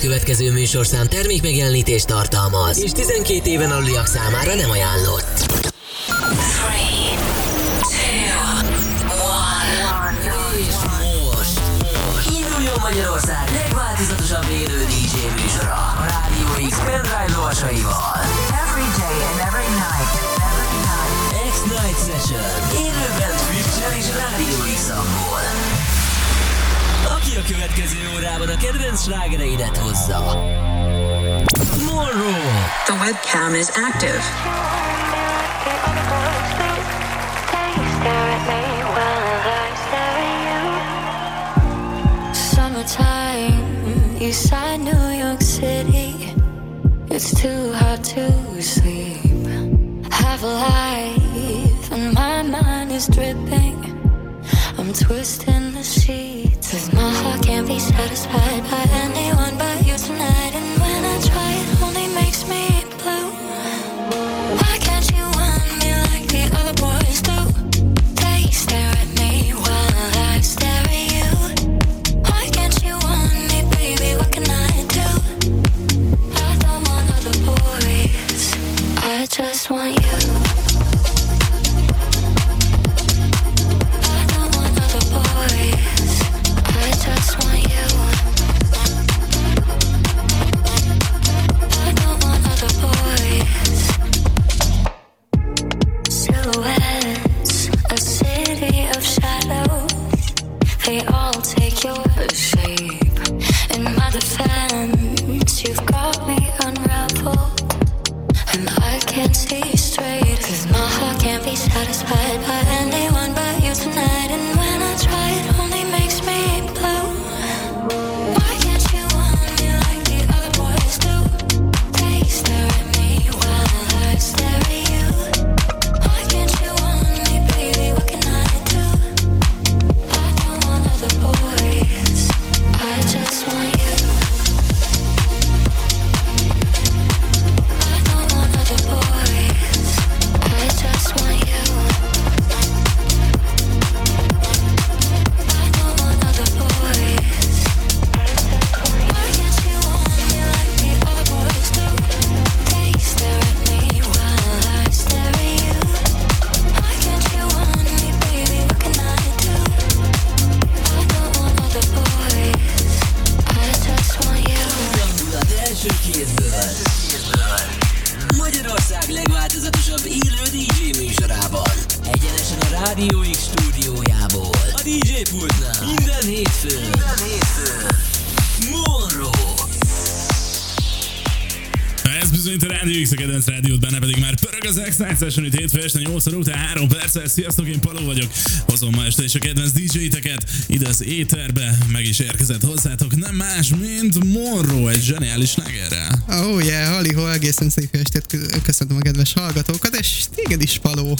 következő műsorszám termék megjelenítést tartalmaz, és 12 éven aluliak számára nem ajánlott. 3, 2, 1. Most induljon Magyarország legváltozatosabb élő DJ műsora a Rádió X pendrive lovasaival. Every day and every night. Every night. X-Night Session. A következő órában a kedvenc slágereidet hozza. Morro. The webcam is active. Summertime, Eastside New York City. It's too hard to sleep. Have a life, and my mind is dripping. I'm twisting the sheets. Can't be satisfied by anyone but X-Night Session itt hétfő este 8 óra után 3 perccel. Sziasztok, én Paló vagyok. Hozom ma este is a kedvenc DJ-teket ide az éterbe. Meg is érkezett hozzátok nem más, mint Morro, egy zseniális slágerrel. Oh yeah, Haliho, egészen szép estét kö- köszöntöm a kedves hallgatókat, és téged is, Paló.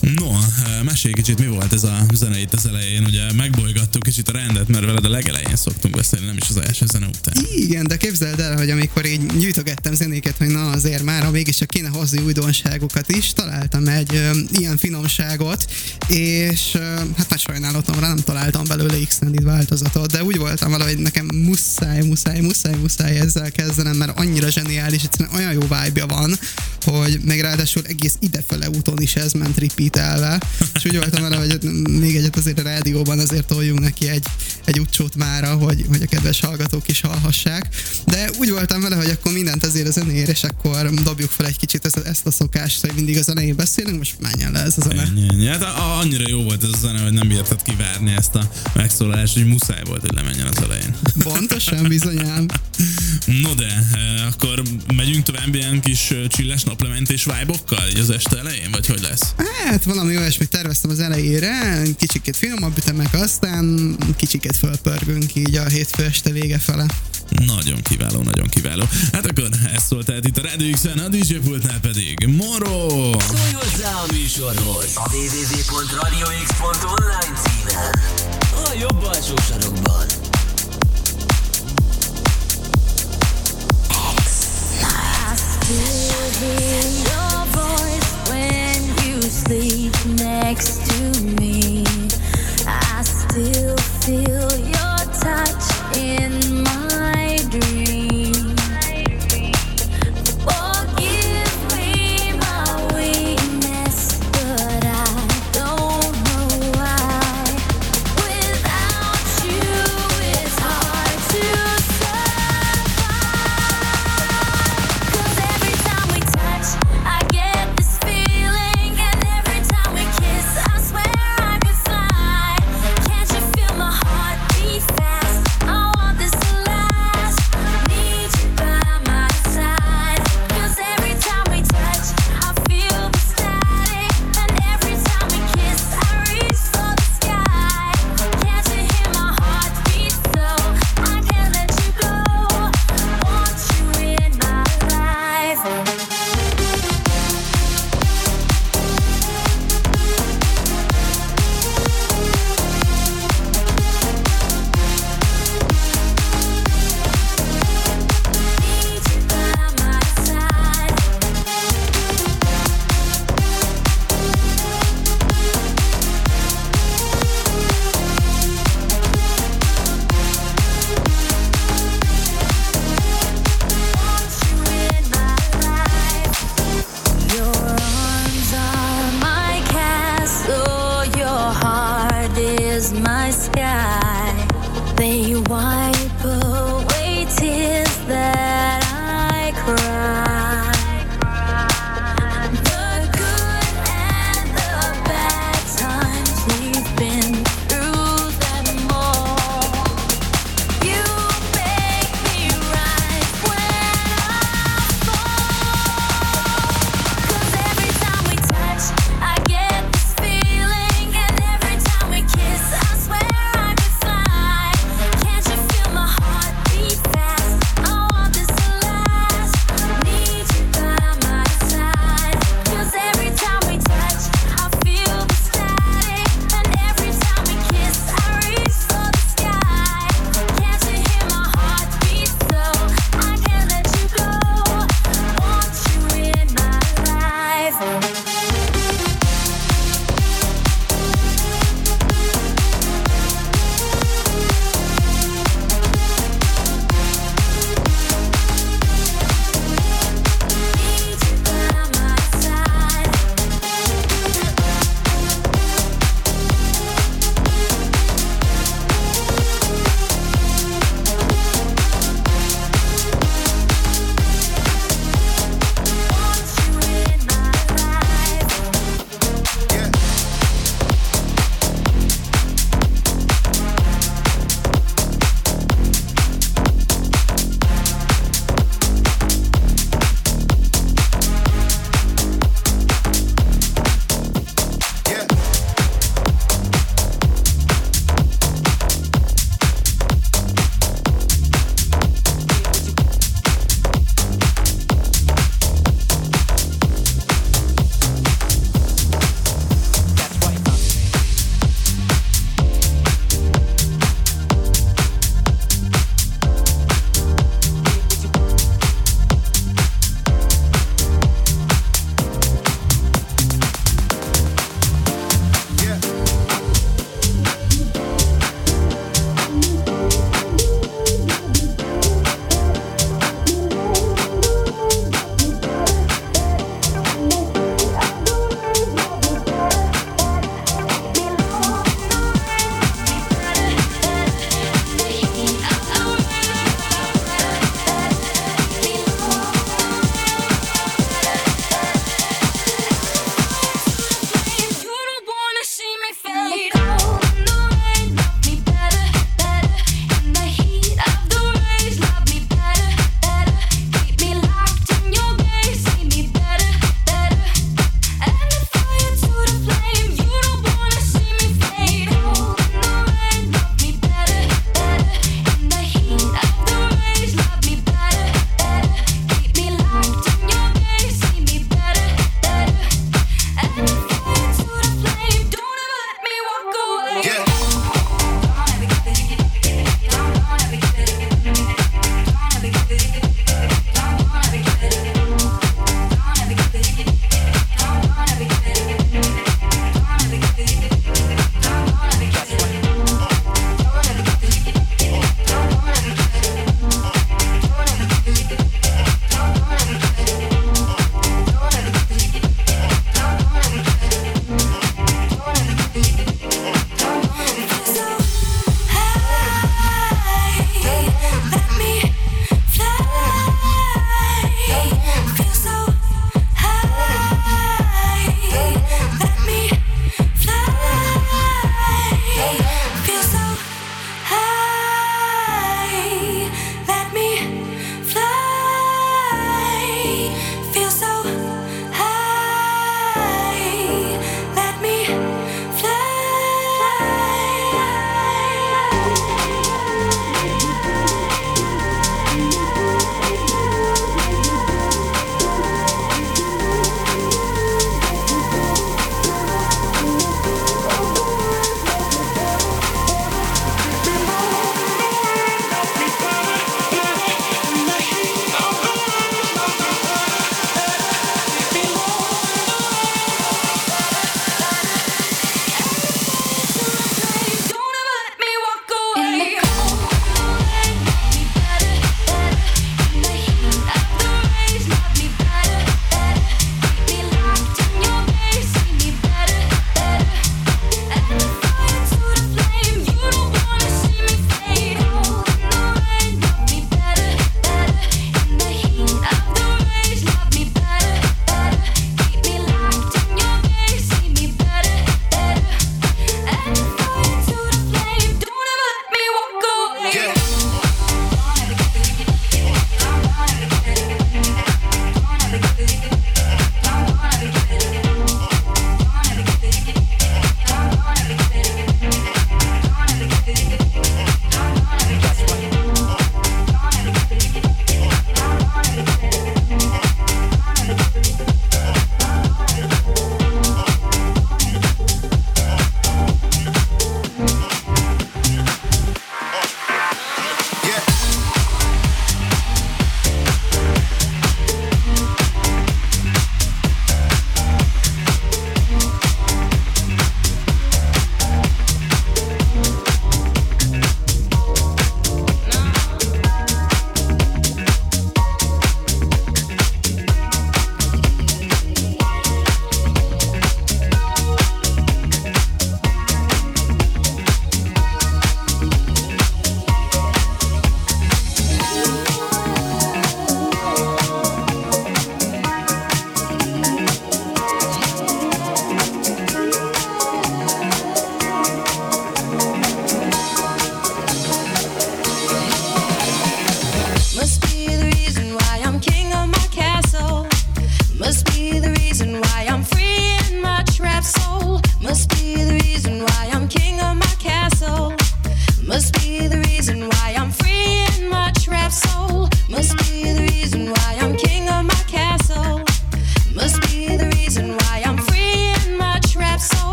No, eh, mesélj kicsit, mi volt ez a zene itt az elején, ugye megbolygattuk kicsit a rendet, mert veled a legelején szoktunk beszélni, nem is az első zene után. Igen, de képzeld el, hogy amikor így gyűjtögettem zenéket, hogy na azért már, mégiscsak kéne hozni újdonságokat is, találtam egy ö, ilyen finomságot, és ö, hát nagy sajnálatomra nem találtam belőle extended változatot, de úgy voltam vele, hogy nekem muszáj, muszáj, muszáj, muszáj ezzel kezdenem, mert annyira zseniális, egyszerűen olyan jó vibe van, hogy még ráadásul egész idefele úton is ez ment repeatelve, és úgy voltam vele, hogy még egyet azért a rádióban azért toljunk neki egy, egy utcsót mára, hogy, hogy a kedves hallgatók is hallhassák, de úgy voltam vele, hogy akkor mindent azért a zenéért, és akkor dobjuk fel egy kicsit ezt, ezt a szokást, hogy mindig a zenején beszélünk, most menjen le ez a zene. Ennyi. Hát a- annyira jó volt ez a zene, hogy nem bírtad kivárni ezt a megszólalást, hogy muszáj volt, hogy lemenjen az elején. Pontosan bizonyám. No de, eh, akkor megyünk tovább ilyen kis eh, csilles naplementés vibe-okkal az este elején, vagy hogy lesz? Hát valami olyasmit terveztem az elejére, kicsikét finomabb ütemek, aztán kicsikét fölpörgünk így a hétfő este vége fele. Nagyon kiváló, nagyon kiváló. Hát akkor ez szólt tehát itt a Radio X-en, a DJ pultnál pedig Moro! Szólj hozzá a műsorhoz a www.radiox.online címen. A jobb alsó sarokban. Still hear your voice when you sleep next to me. Still feel your touch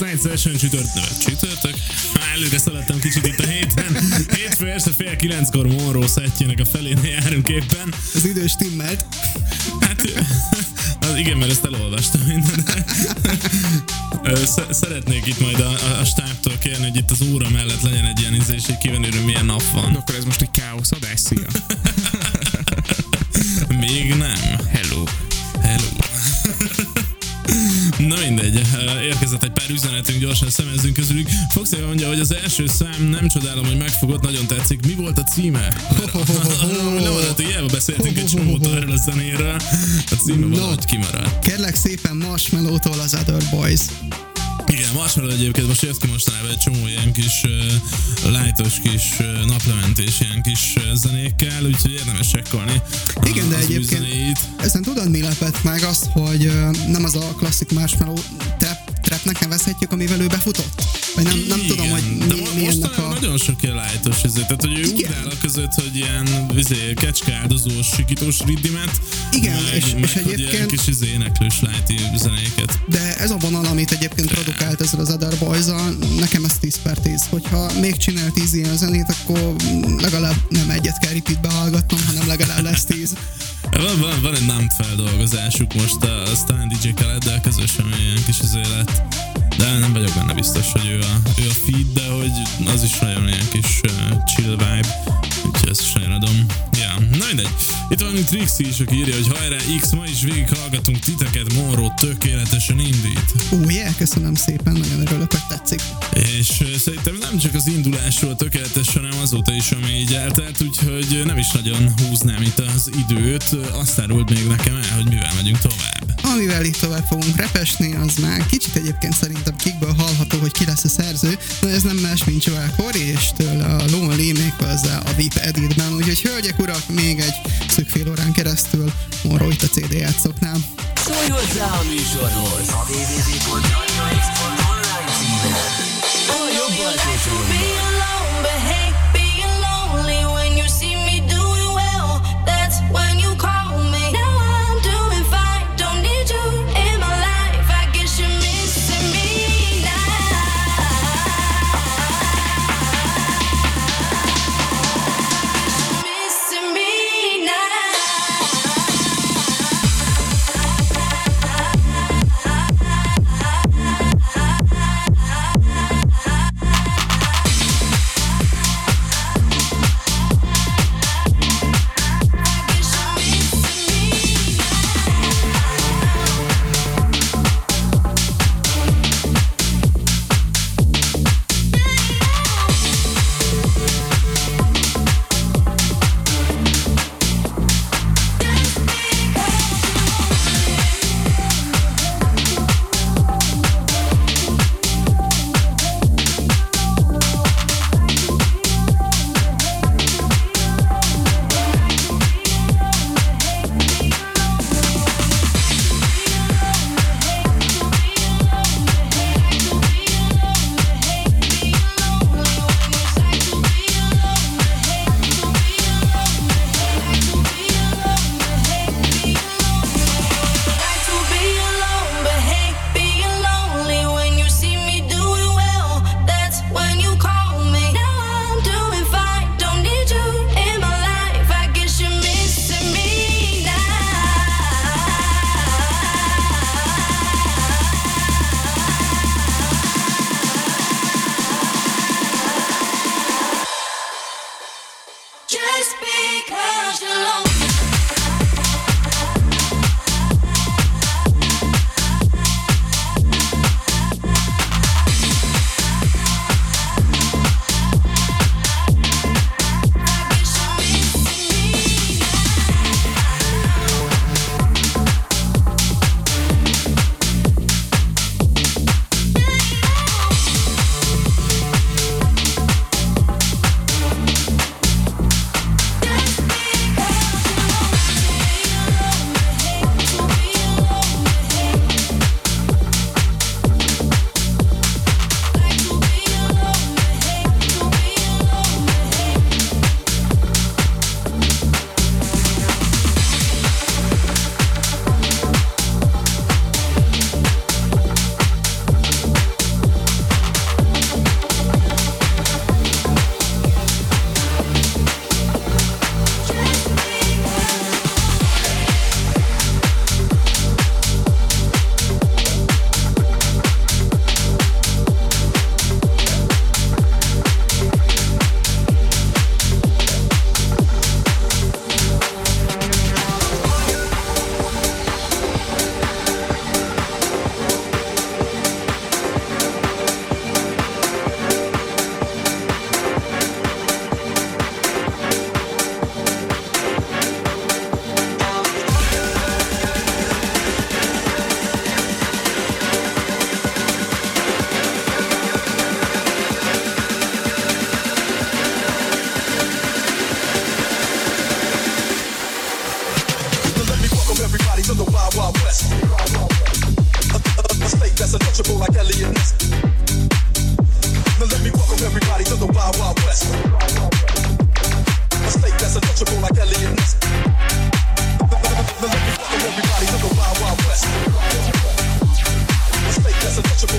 az X-Night Session csütört, csütörtök. Már előre szaladtam kicsit itt a héten. Hétfő este fél kilenckor Monroe szettjének a felére járunk éppen. Az idő stimmelt. Foxy mondja, hogy az első szám, nem csodálom, hogy megfogott, nagyon tetszik. Mi volt a címe? Nem adott, hiába beszéltünk egy csomót erről a zenéről. A címe No. valahogy kimaradt. Kérlek szépen Marshmallow-tól az Other Boys. Igen, Marshmallow egyébként most jött ki mostanában egy csomó ilyen kis uh, lightos kis uh, naplementés, ilyen kis uh, zenékkel, úgyhogy érdemes csekkolni. Igen, de egyébként ezen tudod mi lepett meg azt, hogy ö, nem az a klasszik Marshmallow trapnek nevezhetjük, amivel ő befutott? Vagy nem, nem tudom, hogy de mi, mi most ennek a... nagyon sok ilyen lájtos izé, tehát hogy ő ugrál a között, hogy ilyen izé, kecske áldozós, sikítós riddimet, Igen, meg, és- meg, és hogy ilyen egyébként- kis izé, éneklős lájti zenéket. De ez a vonal, amit egyébként produkált ezzel az Other boys nekem ez 10 per 10. Hogyha még csinál 10 ilyen zenét, akkor legalább nem egyet kell repeatbe hallgatnom, hanem legalább lesz 10. Van, van, van egy nem feldolgozásuk most a, a Stan DJ Khaled-del közösen, ilyen kis izé lett. De nem vagyok benne biztos, hogy ő a, ő a feed, de hogy az is nagyon ilyen kis uh, chill vibe. Úgyhogy ezt adom. Ja, na mindegy. Itt van itt Trixie is, aki írja, hogy hajrá X, ma is végig hallgatunk titeket, Monroe tökéletesen indít. Ó, yeah, köszönöm szépen, nagyon örülök, hogy tetszik. És szerintem nem csak az indulásról tökéletes, hanem azóta is, ami így eltelt, úgyhogy nem is nagyon húznám itt az időt. Azt árult még nekem el, hogy mivel megyünk tovább. Amivel itt tovább fogunk repesni, az már kicsit egyébként szerintem kikből hallható, hogy ki lesz a szerző, de ez nem más, mint Joel Corey, és tőle a Lonely méghozzá a VIP Editben, úgyhogy hölgyek, urak, még egy szűk fél órán keresztül morró itt a CD játszoknál. Szólj hozzá a műsorhoz a www.radiox.online címen. A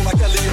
like Ellie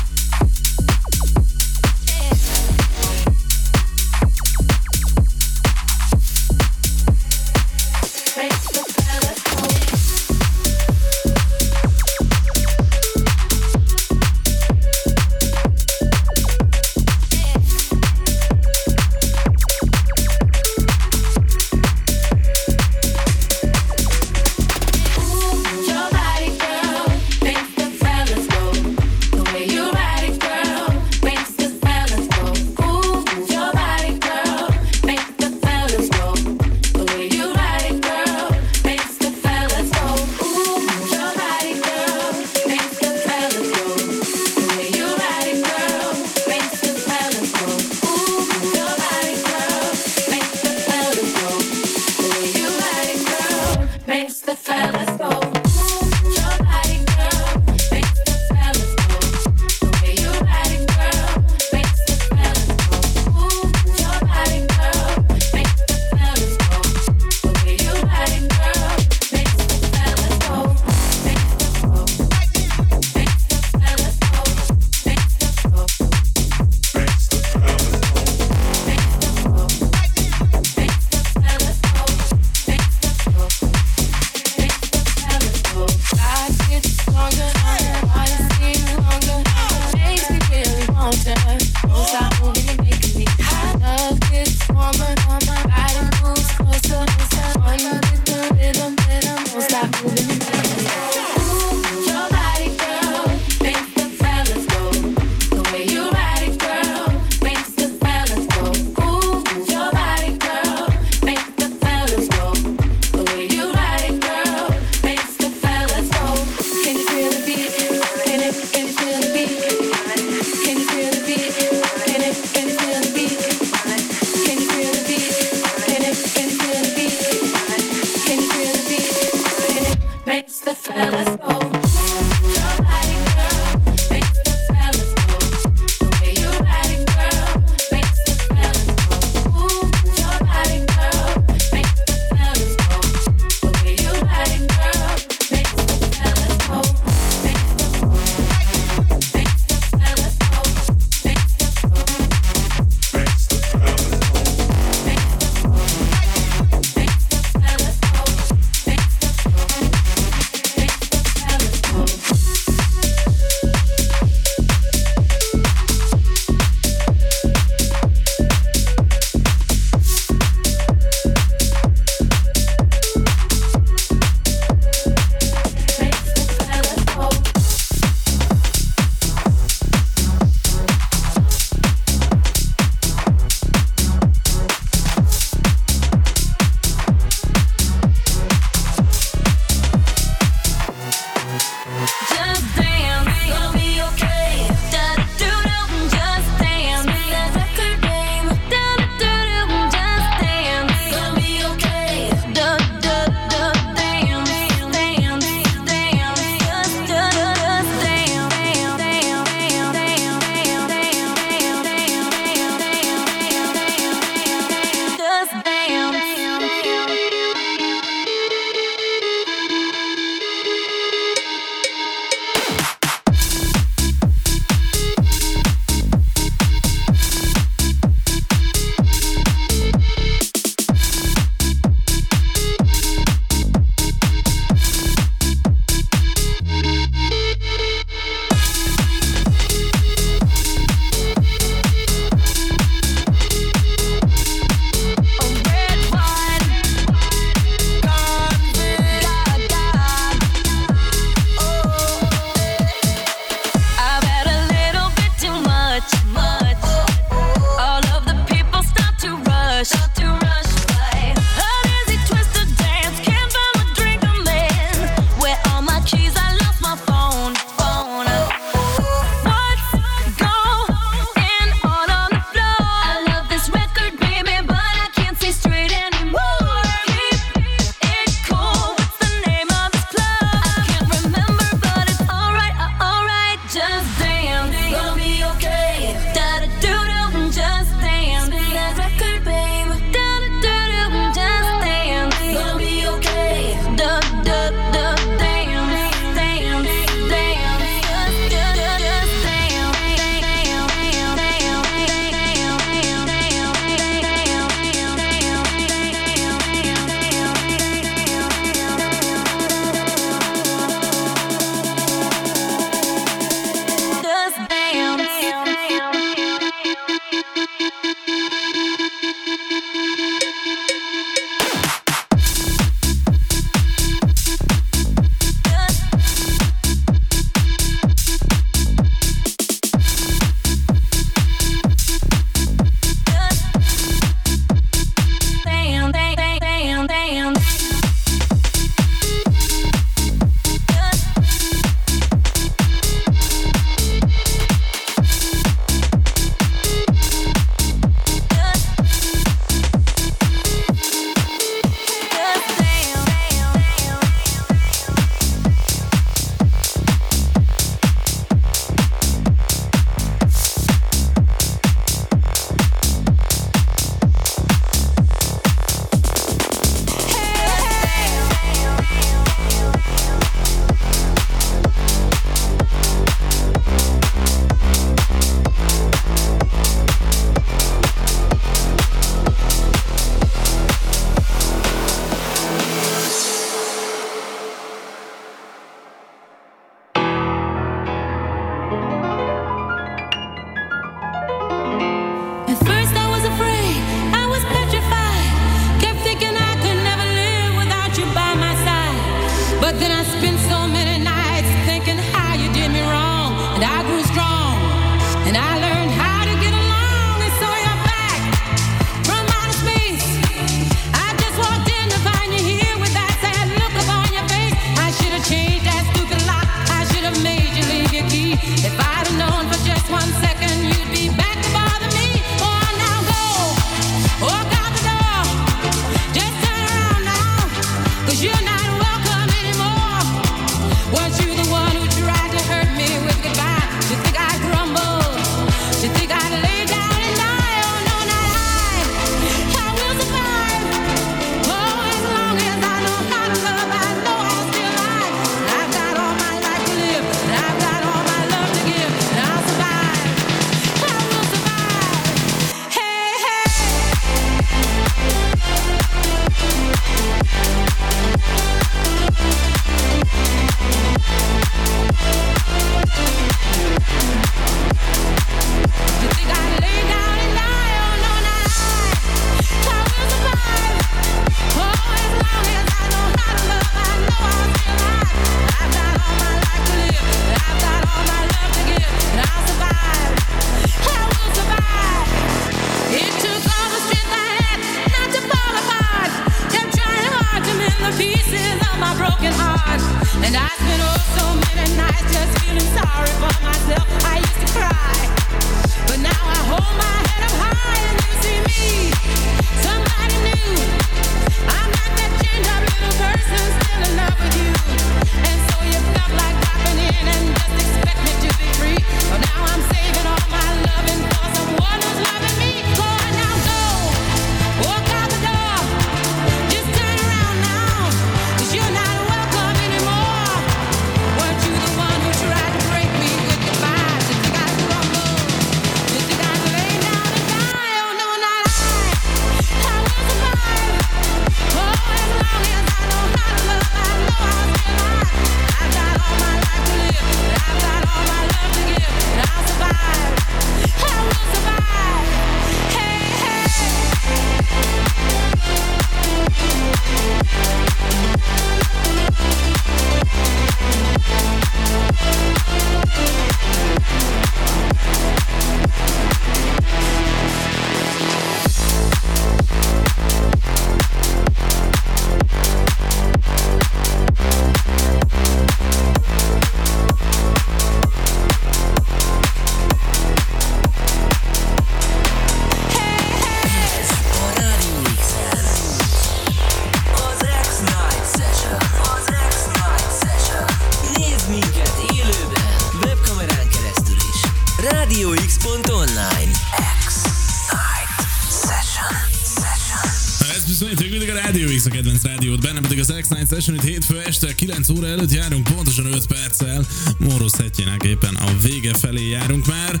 Session itt hétfő este 9 óra előtt járunk, pontosan 5 perccel. Moró szettjének éppen a vége felé járunk már.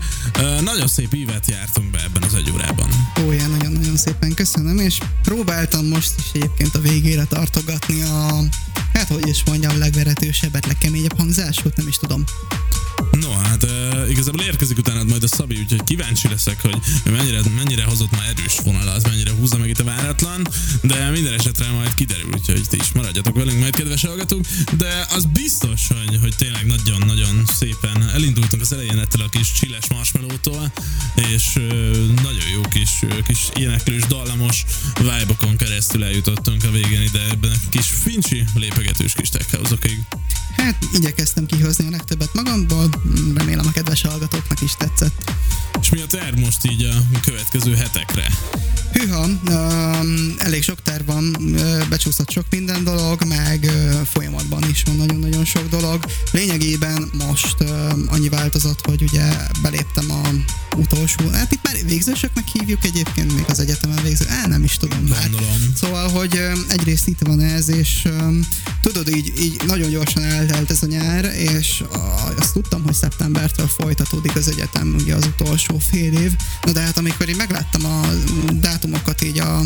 Nagyon szép ívet jártunk be ebben az egy órában. Ó, nagyon-nagyon szépen köszönöm, és próbáltam most is egyébként a végére tartogatni a, hát hogy is mondjam, legveretősebbet, legkeményebb hangzásút, nem is tudom. No, hát uh, igazából érkezik utána majd a Szabi, úgyhogy kíváncsi leszek, hogy mennyire, mennyire hozott már erős vonalat, mennyire húzza meg itt a váratlan, de minden esetre majd kiderül, úgyhogy ti is maradjatok velünk majd, kedves hallgatók, de az biztos, hogy, hogy tényleg nagyon-nagyon szépen elindultunk az elején ettől a kis csilles marshmallow-tól, és uh, nagyon jó kis, kis éneklős, dallamos vibe keresztül eljutottunk a végén ide ebben a kis fincsi lépegetős kis tech house-okig. Hát igyekeztem kihozni a legtöbbet magamból, remélem a kedves hallgatóknak is tetszett. És mi a terv most így a következő hetekre? Hűha, um, elég sok terv van, becsúszott sok minden dolog, meg uh, folyamatban is van nagyon-nagyon sok dolog. Lényegében most uh, annyi változott, hogy ugye beléptem a utolsó, hát itt már végzősöknek hívjuk egyébként, még az egyetemen végző, á, nem is tudom már. Gondolom. Szóval, hogy egyrészt itt van ez, és um, tudod, így, így nagyon gyorsan eltelt ez a nyár, és azt tudtam, hogy szeptembertől folytatódik az egyetem, ugye az utolsó fél év. Na de hát amikor én megláttam a dátumokat így a,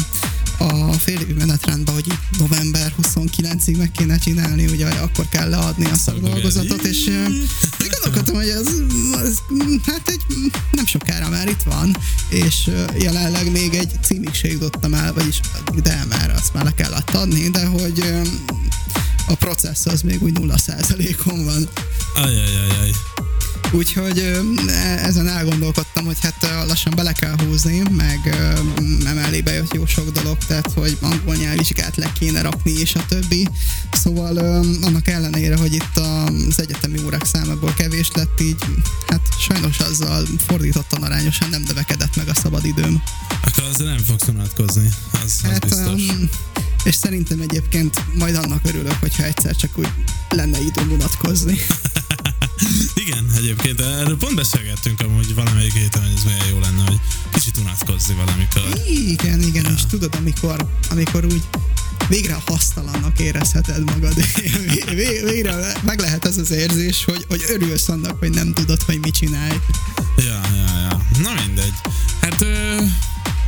a fél évi menetrendben, hogy itt november 29-ig meg kéne csinálni, ugye akkor kell leadni a szakdolgozatot, és gondolkodtam, hogy ez, ez hát egy nem sokára már itt van, és jelenleg még egy címig se jutottam el, vagyis de már azt már le kellett adni, de hogy a processz az még úgy 0%-on van. Ajajajaj. Úgyhogy e- ezen elgondolkodtam, hogy hát lassan bele kell húzni, meg emellé bejött jó sok dolog, tehát hogy angol nyelvvizsgát le kéne rakni, és a többi. Szóval annak ellenére, hogy itt az egyetemi órák számából kevés lett, így hát sajnos azzal fordítottan arányosan nem növekedett meg a szabadidőm. Akkor azért nem fogsz unatkozni, az, az Hát, biztos. um, és szerintem egyébként majd annak örülök, hogyha egyszer csak úgy lenne időm unatkozni. Igen, egyébként erről pont beszélgettünk amúgy valamelyik héten, hogy ez milyen jó lenne, hogy kicsit unatkozni valamikor. Igen, igen, és tudod, amikor, amikor úgy végre hasztalannak érezheted magad. Vé- Végre meg lehet ez az érzés, hogy, hogy örülsz annak, hogy nem tudod, hogy mit csinálj. Ja, ja, ja. Na mindegy. Hát ö,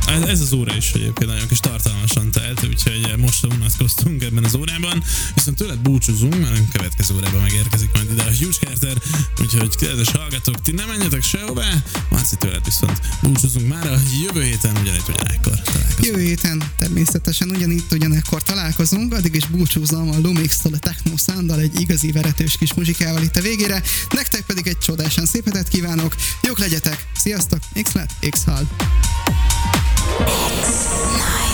ez, ez az óra is egyébként nagyon kis tartalmasan telt, úgyhogy most unatkoztunk ebben az órában, viszont tőled búcsúzunk, mert a következő órában megérkezik majd ide a Hugh Carter, úgyhogy kedves hallgatók, ti nem menjetek sehová, Marci tőled viszont búcsúzunk már a jövő héten ugyanitt ugyanekkor találkozunk. Jövő héten természetesen ugyanitt ugyanekkor találkozunk, addig is búcsúzom a Lumix-tól a Techno Sound-dal egy igazi veretős kis muzsikával itt a végére, nektek pedig egy csodásan szépetet kívánok, jók legyetek, sziasztok, x x-hal! X9.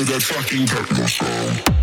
with that fucking techno sound.